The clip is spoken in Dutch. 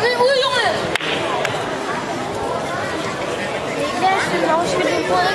Dat is een jongen. Ik ben